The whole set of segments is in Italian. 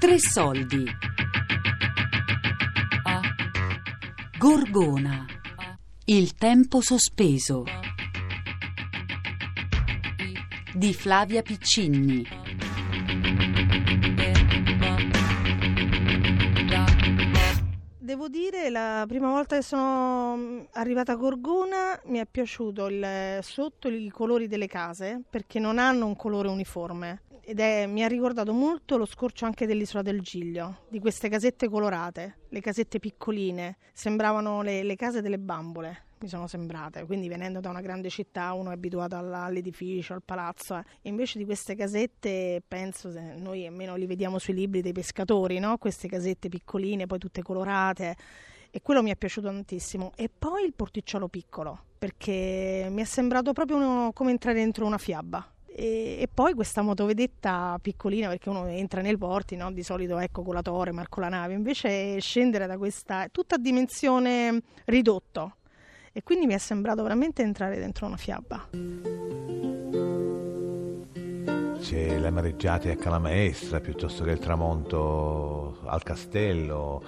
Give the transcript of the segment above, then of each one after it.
Tre soldi. Gorgona. Il tempo sospeso. Di Flavia Piccinni. Devo dire, la prima volta che sono mm, arrivata a Gorgona mi è piaciuto il, sotto i colori delle case perché non hanno un colore uniforme ed è, mi ha ricordato molto lo scorcio anche dell'isola del Giglio, di queste casette colorate, le casette piccoline, sembravano le, le case delle bambole mi sono sembrate. Quindi venendo da una grande città uno è abituato all'edificio, al palazzo. Eh. Invece di queste casette, penso, noi almeno li vediamo sui libri dei pescatori, no? queste casette piccoline, poi tutte colorate. E quello mi è piaciuto tantissimo. E poi il porticciolo piccolo, perché mi è sembrato proprio uno, come entrare dentro una fiaba. E, e, poi questa motovedetta piccolina perché uno entra nei porti no? di solito ecco con la torre ma con la nave invece scendere da questa tutta a dimensione ridotto e quindi mi è sembrato veramente entrare dentro una fiaba. C'è le mareggiate a Calamaestra piuttosto che il tramonto al castello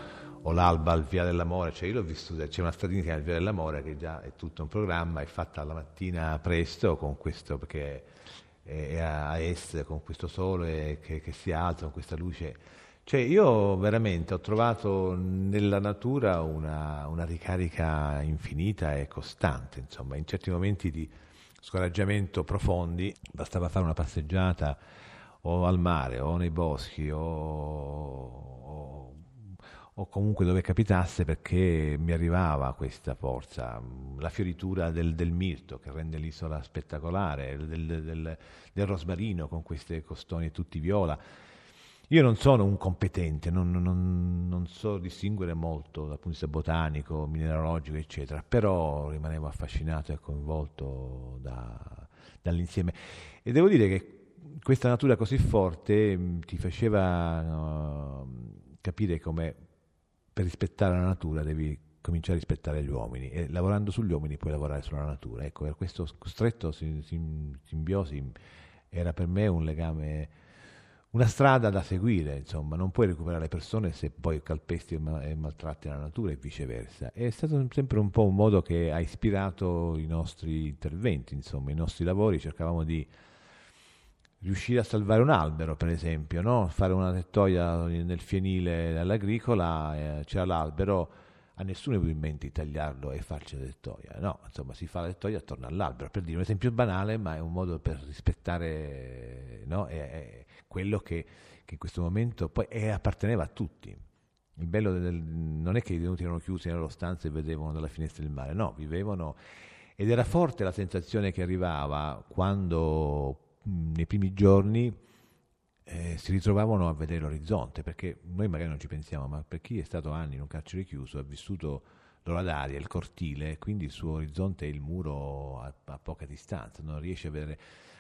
o l'alba al Via dell'Amore, cioè io l'ho vissuta, c'è una stradina che è al Via dell'Amore che già è tutto un programma, è fatta la mattina presto con questo perché è a est con questo sole che, che si alza, con questa luce. Cioè io veramente ho trovato nella natura una, una, ricarica infinita e costante, insomma, in certi momenti di scoraggiamento profondi. Bastava fare una passeggiata o al mare o nei boschi o, o, o comunque dove capitasse perché mi arrivava questa forza, la fioritura del, del mirto che rende l'isola spettacolare, del, del, del rosmarino con queste costoni tutti viola io non sono un competente, non, non, non, so distinguere molto dal punto di vista botanico, mineralogico, eccetera, però rimanevo affascinato e coinvolto da, dall'insieme. E devo dire che questa natura così forte ti faceva no, capire come per rispettare la natura devi cominciare a rispettare gli uomini e lavorando sugli uomini puoi lavorare sulla natura. Ecco, questo stretto simbiosi era per me un legame una strada da seguire, insomma, non puoi recuperare le persone se poi calpesti e maltratti la natura e viceversa. È stato sempre un po' un modo che ha ispirato i nostri interventi, insomma, i nostri lavori, cercavamo di riuscire a salvare un albero, per esempio, no? fare una tettoia nel fienile all'agricola, eh, c'era l'albero, a nessuno è venuto in mente di tagliarlo e farci la tettoia, no, insomma si fa la tettoia attorno all'albero, per dire un esempio banale, ma è un modo per rispettare no? è, è quello che, che, in questo momento poi è, apparteneva a tutti. Il bello del, non è che i detenuti erano chiusi nella loro stanza e vedevano dalla finestra il mare, no, vivevano ed era forte la sensazione che arrivava quando nei primi giorni eh, si ritrovavano a vedere l'orizzonte, perché noi magari non ci pensiamo, ma per chi è stato anni in un carcere chiuso, ha vissuto l'ora d'aria, il cortile, quindi il suo orizzonte è il muro a, a poca distanza, non riesce a vedere,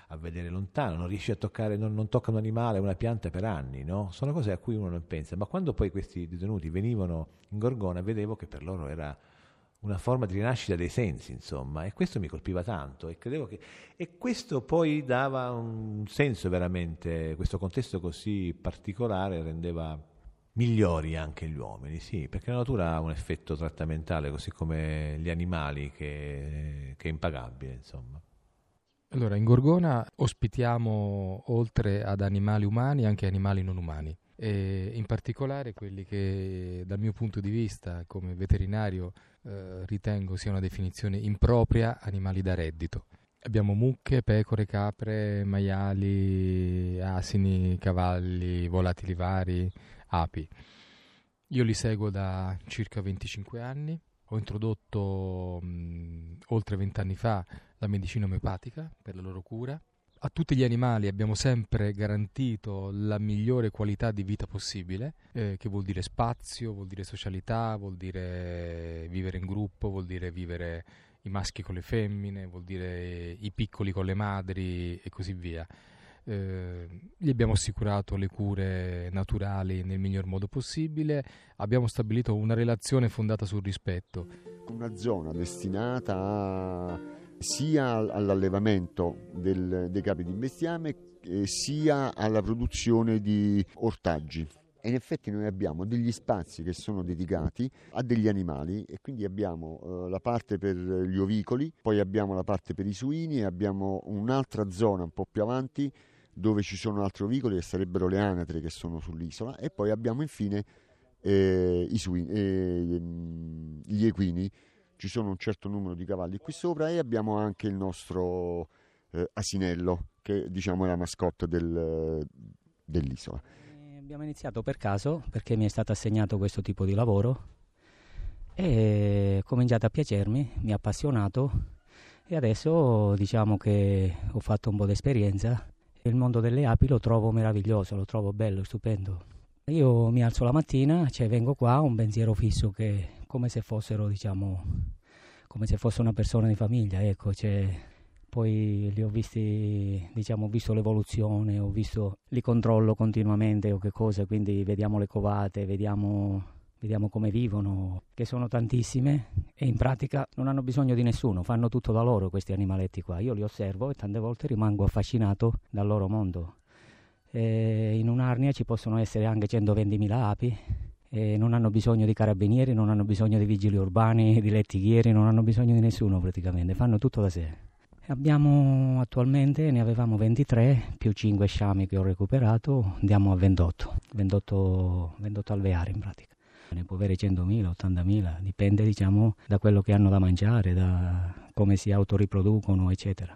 a vedere, lontano, non riesce a toccare, non, non tocca un animale, una pianta per anni, no? Sono cose a cui uno non pensa, ma quando poi questi detenuti venivano in Gorgona vedevo che per loro era una forma di rinascita dei sensi, insomma, e questo mi colpiva tanto e credevo che e questo poi dava un senso veramente, questo contesto così particolare rendeva migliori anche gli uomini, sì, perché la natura ha un effetto trattamentale così come gli animali che, che è impagabile, insomma. Allora, in Gorgona ospitiamo oltre ad animali umani anche animali non umani e in particolare quelli che dal mio punto di vista come veterinario eh, ritengo sia una definizione impropria animali da reddito. Abbiamo mucche, pecore, capre, maiali, asini, cavalli, volatili vari, api. Io li seguo da circa 25 anni. Ho introdotto mh, oltre 20 anni fa la medicina omeopatica per la loro cura a tutti gli animali abbiamo sempre garantito la migliore qualità di vita possibile, eh, che vuol dire spazio, vuol dire socialità, vuol dire vivere in gruppo, vuol dire vivere i maschi con le femmine, vuol dire i piccoli con le madri e così via. Eh, gli abbiamo assicurato le cure naturali nel miglior modo possibile, abbiamo stabilito una relazione fondata sul rispetto. Una zona destinata a sia all'allevamento del, dei capi di bestiame sia alla produzione di ortaggi. E in effetti noi abbiamo degli spazi che sono dedicati a degli animali e quindi abbiamo eh, la parte per gli ovicoli, poi abbiamo la parte per i suini e abbiamo un'altra zona un po' più avanti dove ci sono altri ovicoli che sarebbero le anatre che sono sull'isola e poi abbiamo infine eh, suini, eh, gli equini. Ci sono un certo numero di cavalli qui sopra e abbiamo anche il nostro eh, asinello che diciamo è la mascotte del, dell'isola. Abbiamo iniziato per caso perché mi è stato assegnato questo tipo di lavoro e è cominciato a piacermi, mi ha appassionato e adesso diciamo che ho fatto un po' di esperienza. Il mondo delle api lo trovo meraviglioso, lo trovo bello, stupendo. Io mi alzo la mattina, cioè vengo qua, ho un pensiero fisso che come se fossero, diciamo, come se fosse una persona di famiglia, ecco, cioè, poi li ho visti, diciamo, ho visto l'evoluzione, ho visto, li controllo continuamente o che cosa, quindi vediamo le covate, vediamo, vediamo come vivono, che sono tantissime e in pratica non hanno bisogno di nessuno, fanno tutto da loro questi animaletti qua. Io li osservo e tante volte rimango affascinato dal loro mondo. E in un'arnia ci possono essere anche 120.000 api e non hanno bisogno di carabinieri, non hanno bisogno di vigili urbani, di lettighieri, non hanno bisogno di nessuno praticamente, fanno tutto da sé. Abbiamo attualmente, ne avevamo 23 più 5 sciami che ho recuperato, andiamo a 28, 28, 28 alveari in pratica. Ne può avere 100.000, 80.000, dipende diciamo da quello che hanno da mangiare, da come si autoriproducono eccetera.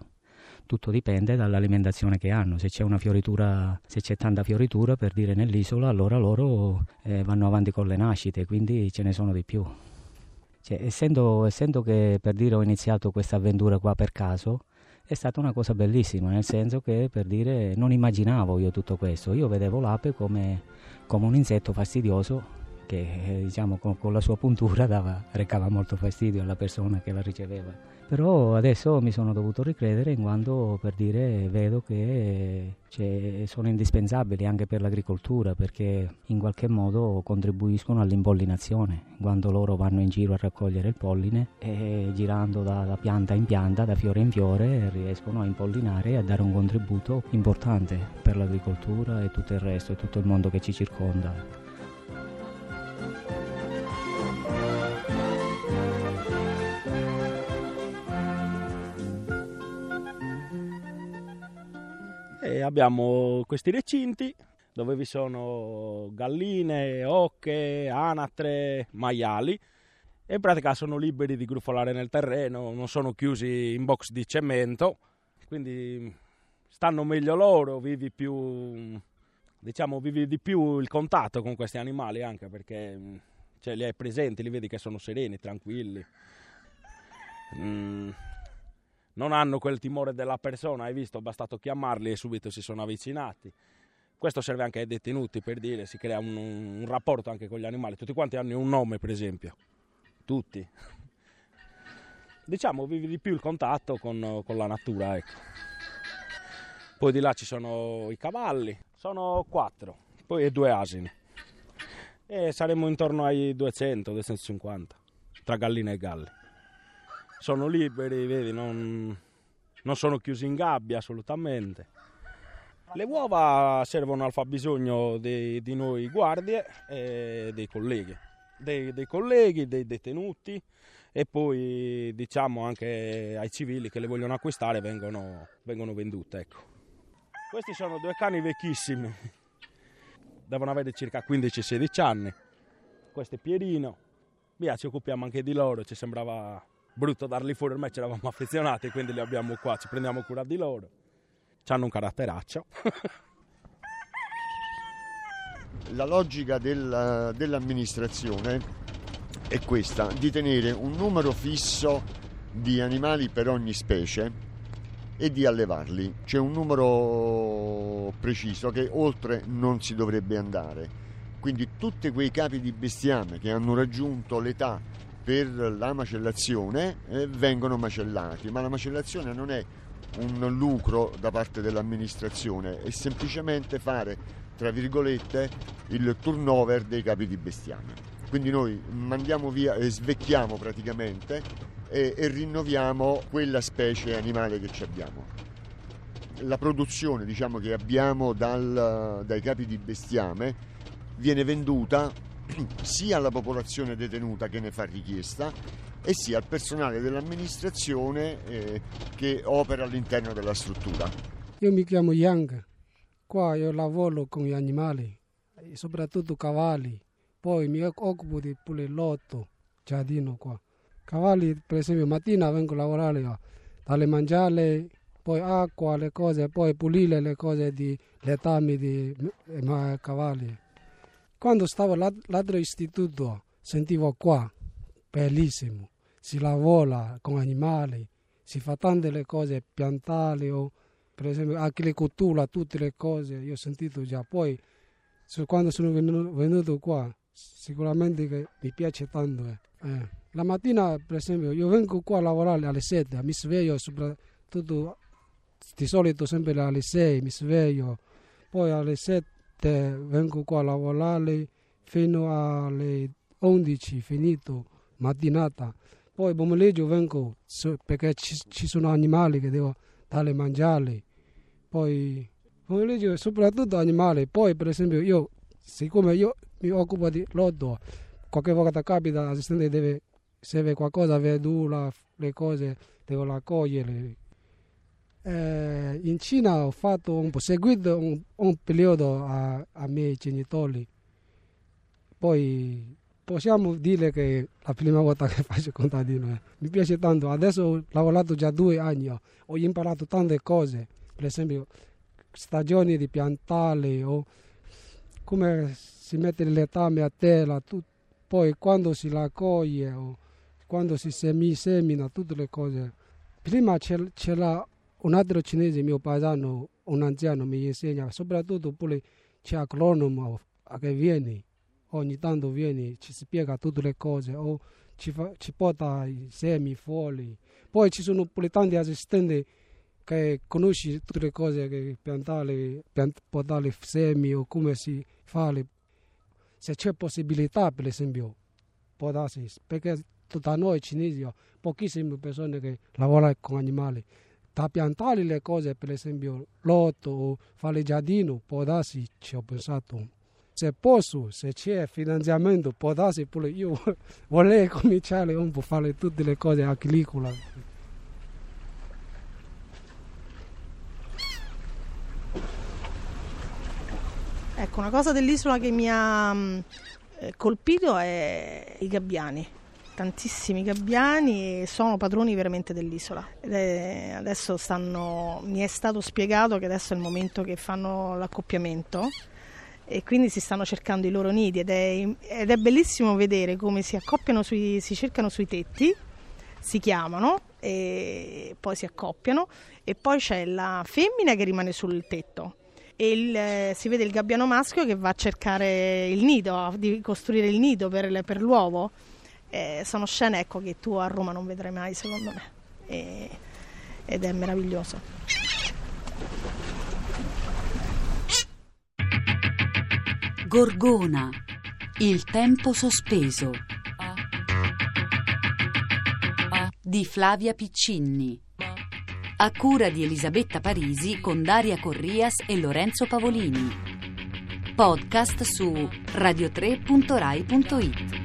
Tutto dipende dall'alimentazione che hanno, se c'è una fioritura, se c'è tanta fioritura per dire nell'isola allora loro eh, vanno avanti con le nascite, quindi ce ne sono di più. Cioè, essendo, essendo, che per dire ho iniziato questa avventura qua per caso, è stata una cosa bellissima, nel senso che per dire non immaginavo io tutto questo, io vedevo l'ape come, come un insetto fastidioso che diciamo con, con la sua puntura dava, recava molto fastidio alla persona che la riceveva però adesso mi sono dovuto ricredere in quanto per dire vedo che sono indispensabili anche per l'agricoltura perché in qualche modo contribuiscono all'impollinazione quando loro vanno in giro a raccogliere il polline e girando da, da pianta in pianta, da fiore in fiore riescono a impollinare e a dare un contributo importante per l'agricoltura e tutto il resto e tutto il mondo che ci circonda. Abbiamo questi recinti dove vi sono galline, ocche, anatre, maiali e in pratica sono liberi di grufolare nel terreno, non sono chiusi in box di cemento, quindi stanno meglio loro, vivi più diciamo vivi di più il contatto con questi animali anche perché cioè, li hai presenti, li vedi che sono sereni, tranquilli. Mm, non hanno quel timore della persona, hai visto, bastato chiamarli e subito si sono avvicinati. Questo serve anche ai detenuti per dire, si crea un, un rapporto anche con gli animali. Tutti quanti hanno un nome, per esempio. Tutti. Diciamo, vivi di più il contatto con, con la natura, ecco. Poi di là ci sono i cavalli, sono quattro, poi due asini. E saremo intorno ai 200-250, tra galline e galli sono liberi, vedi, non, non sono chiusi in gabbia assolutamente. Le uova servono al fabbisogno di, di noi guardie e dei colleghi, dei, dei, colleghi, dei detenuti e poi diciamo anche ai civili che le vogliono acquistare vengono, vengono vendute. Ecco. Questi sono due cani vecchissimi, devono avere circa 15-16 anni. Questo è Pierino, via ci occupiamo anche di loro, ci sembrava brutto darli fuori, ormai ci eravamo affezionati, quindi li abbiamo qua, ci prendiamo cura di loro. Hanno un caratteraccio. La logica del, dell'amministrazione è questa, di tenere un numero fisso di animali per ogni specie e di allevarli. C'è un numero preciso che oltre non si dovrebbe andare. Quindi tutti quei capi di bestiame che hanno raggiunto l'età per la macellazione eh, vengono macellati, ma la macellazione non è un lucro da parte dell'amministrazione, è semplicemente fare, tra virgolette, il turnover dei capi di bestiame. Quindi noi mandiamo via e svecchiamo praticamente e, e rinnoviamo quella specie animale che abbiamo. La produzione diciamo, che abbiamo dal, dai capi di bestiame viene venduta sia alla popolazione detenuta che ne fa richiesta e sia al personale dell'amministrazione eh, che opera all'interno della struttura. Io mi chiamo Yang, qua io lavoro con gli animali, soprattutto cavalli, poi mi occupo di pure lotto, giardino qua. Cavalli, per esempio, mattina vengo a lavorare, dalle mangiare, poi acqua, le cose, poi pulire le cose di letami di cavalli. Quando stavo all'altro istituto sentivo qua, bellissimo, si lavora con animali, si fa tante le cose, piantare o per esempio agricoltura, tutte le cose, io ho sentito già. Poi quando sono venuto, venuto qua, sicuramente che mi piace tanto. Eh. Eh. La mattina, per esempio, io vengo qua a lavorare alle 7, mi sveglio soprattutto di solito sempre alle 6 mi sveglio, poi alle 7 vengo qua a lavorare fino alle 11 finito mattinata. Poi pomeriggio vengo perché ci, ci sono animali che devo dare mangiare. Poi pomeriggio soprattutto animali. Poi per esempio io siccome io mi occupo di lotto qualche volta capita l'assistente deve serve qualcosa verdura le cose devo raccogliere eh, in Cina ho fatto un po', seguito un, un periodo a, a miei genitori, poi possiamo dire che la prima volta che faccio contadino mi piace tanto, adesso ho lavorato già due anni, ho imparato tante cose, per esempio stagioni di piantare o come si mette il letame a terra, tu, poi quando si raccoglie o quando si semina, tutte le cose. Prima c'era un altro cinese mio paesano, un anziano, mi insegna, soprattutto pure c'è agronomo che viene, ogni tanto viene, ci spiega tutte le cose, o ci, fa, ci porta i semi fuori. Poi ci sono pure tanti assistenti che conosci tutte le cose che piantare, piant, portare semi o come si fa. Se c'è possibilità, per esempio, può darsi, perché da noi cinesi pochissime persone che lavorano con animali da piantare le cose, per esempio l'otto o fare giardino, può darsi, ci ho pensato. Se posso, se c'è finanziamento, può darsi pure io vorrei cominciare un po' a fare tutte le cose agricole. Ecco, una cosa dell'isola che mi ha mm, eh, colpito è i gabbiani tantissimi gabbiani e sono padroni veramente dell'isola. È, adesso stanno, mi è stato spiegato che adesso è il momento che fanno l'accoppiamento e quindi si stanno cercando i loro nidi ed è, ed è bellissimo vedere come si accoppiano, sui, si cercano sui tetti, si chiamano e poi si accoppiano e poi c'è la femmina che rimane sul tetto e il, si vede il gabbiano maschio che va a cercare il nido, di costruire il nido per, per l'uovo eh, sono scene ecco, che tu a Roma non vedrai mai secondo me e, ed è meraviglioso. Gorgona, il tempo sospeso di Flavia Piccinni. A cura di Elisabetta Parisi con Daria Corrias e Lorenzo Pavolini. Podcast su radio3.rai.it.